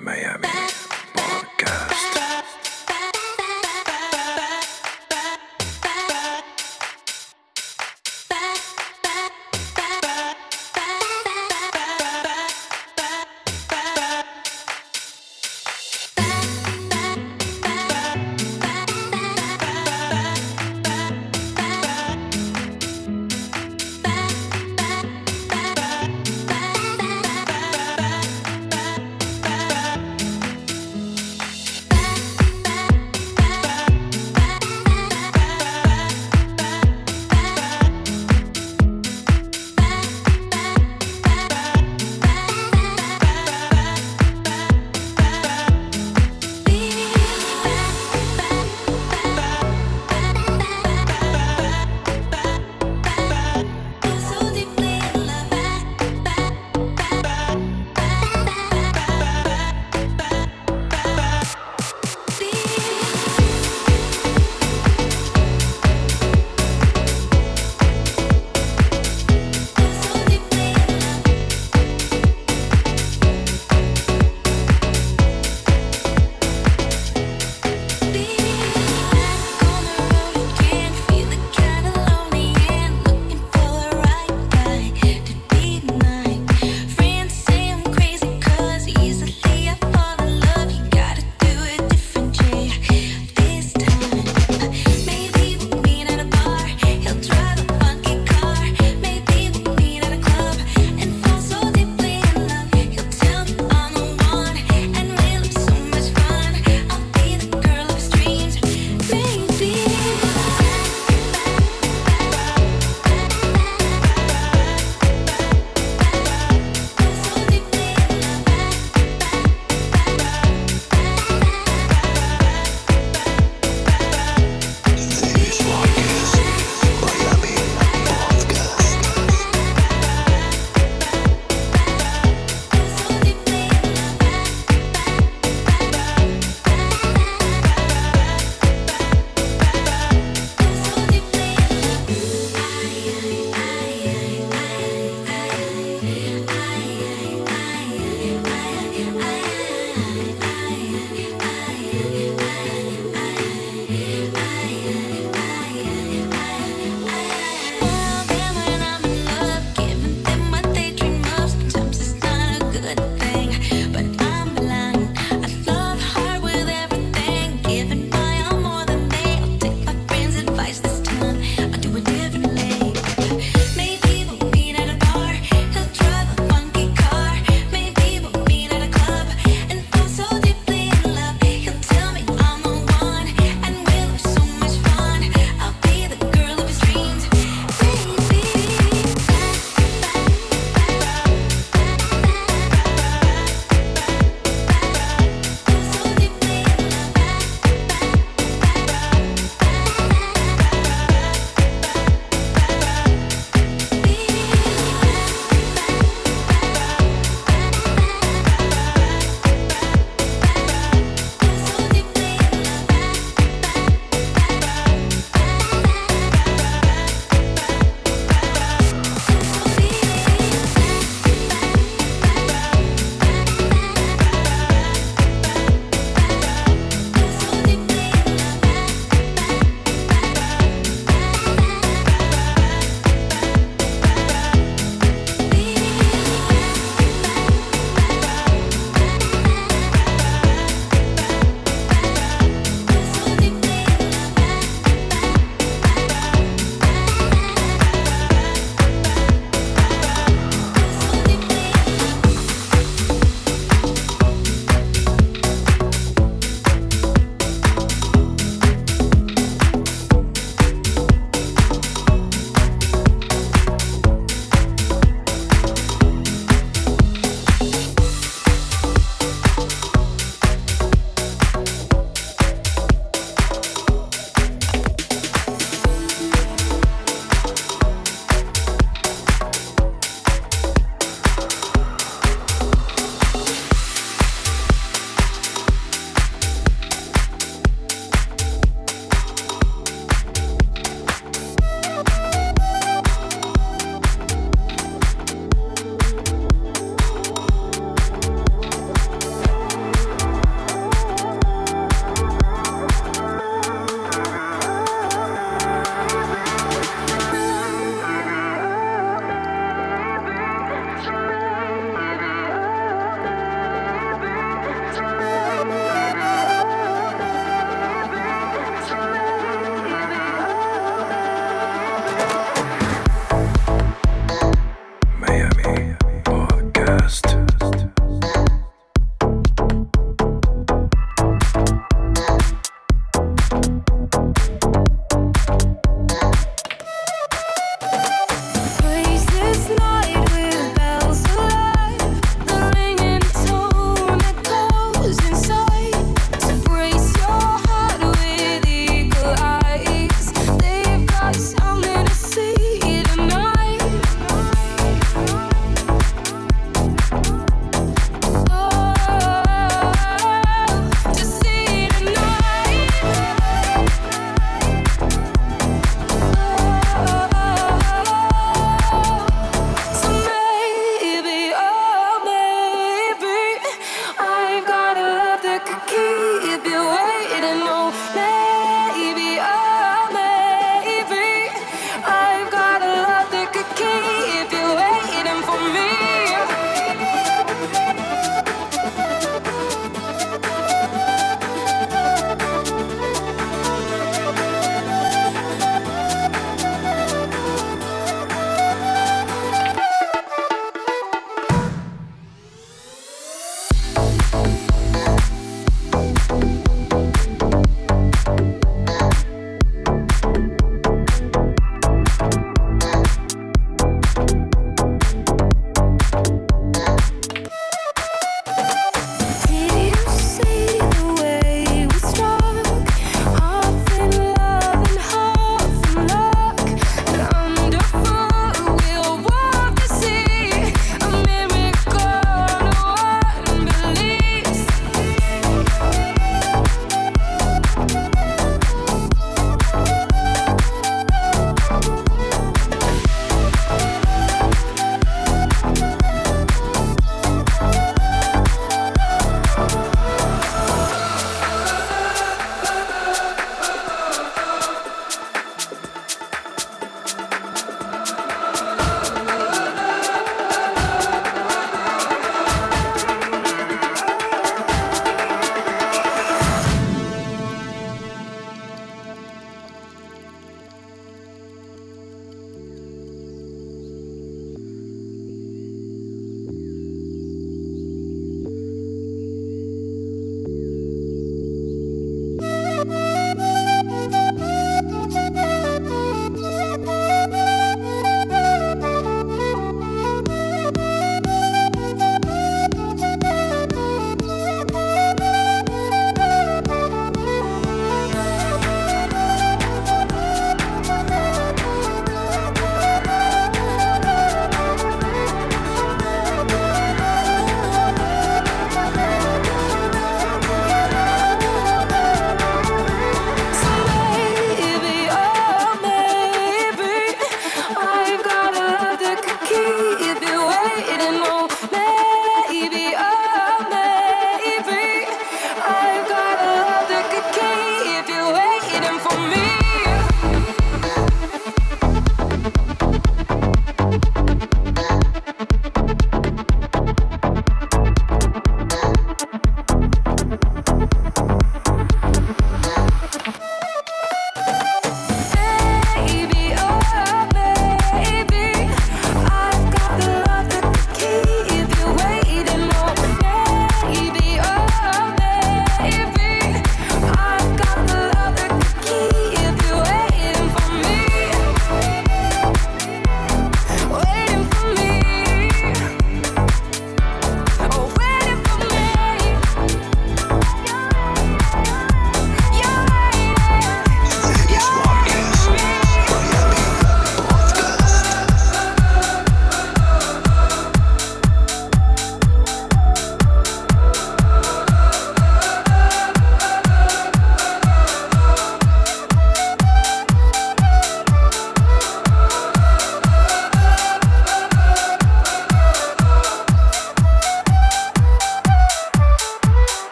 Miami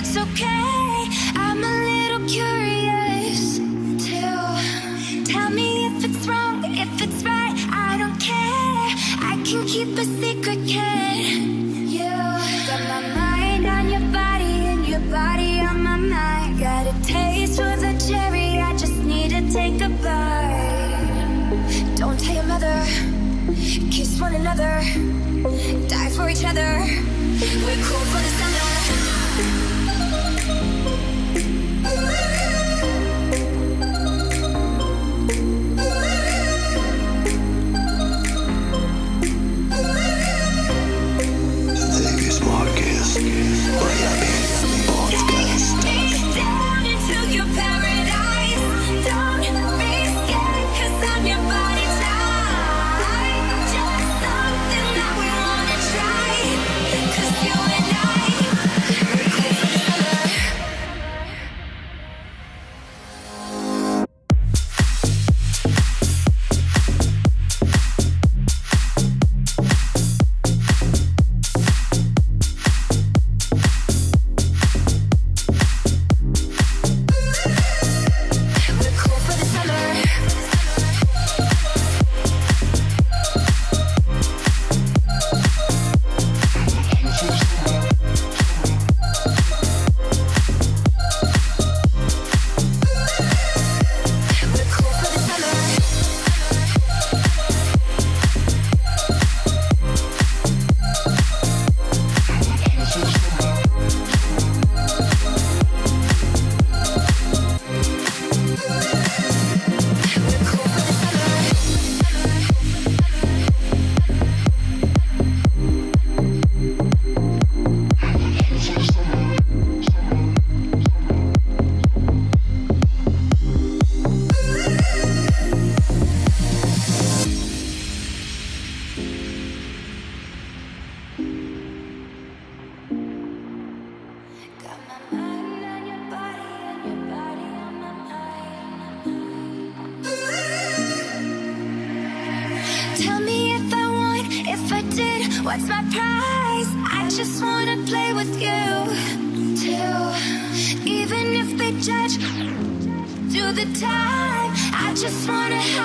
It's okay, I'm a little curious too. Tell me if it's wrong, if it's right, I don't care. I can keep a secret, can you? Got my mind on your body and your body on my mind. Got a taste for the cherry, I just need to take a bite. Don't tell your mother, kiss one another, die for each other. We're cool for the sun.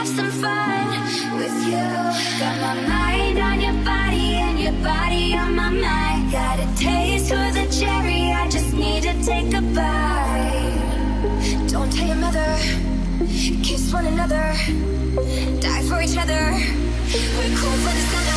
have some fun with you. Got my mind on your body and your body on my mind. Got a taste for the cherry, I just need to take a bite. Don't tell your mother, kiss one another, die for each other. We're cool for the summer.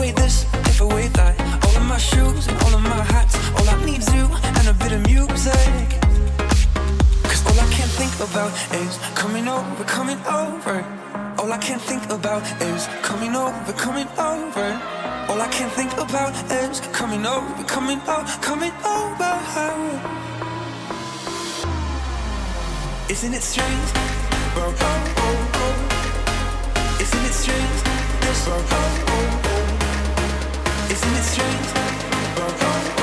way this, half a way that. All of my shoes and all of my hats. All I need's you and a bit of music. Cause all I can think about is coming over, coming over. All I can think about is coming over, coming over. All I can think about is coming over, coming over, coming over. Isn't it strange? Oh, oh, oh, Isn't it strange? This strength.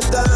Santa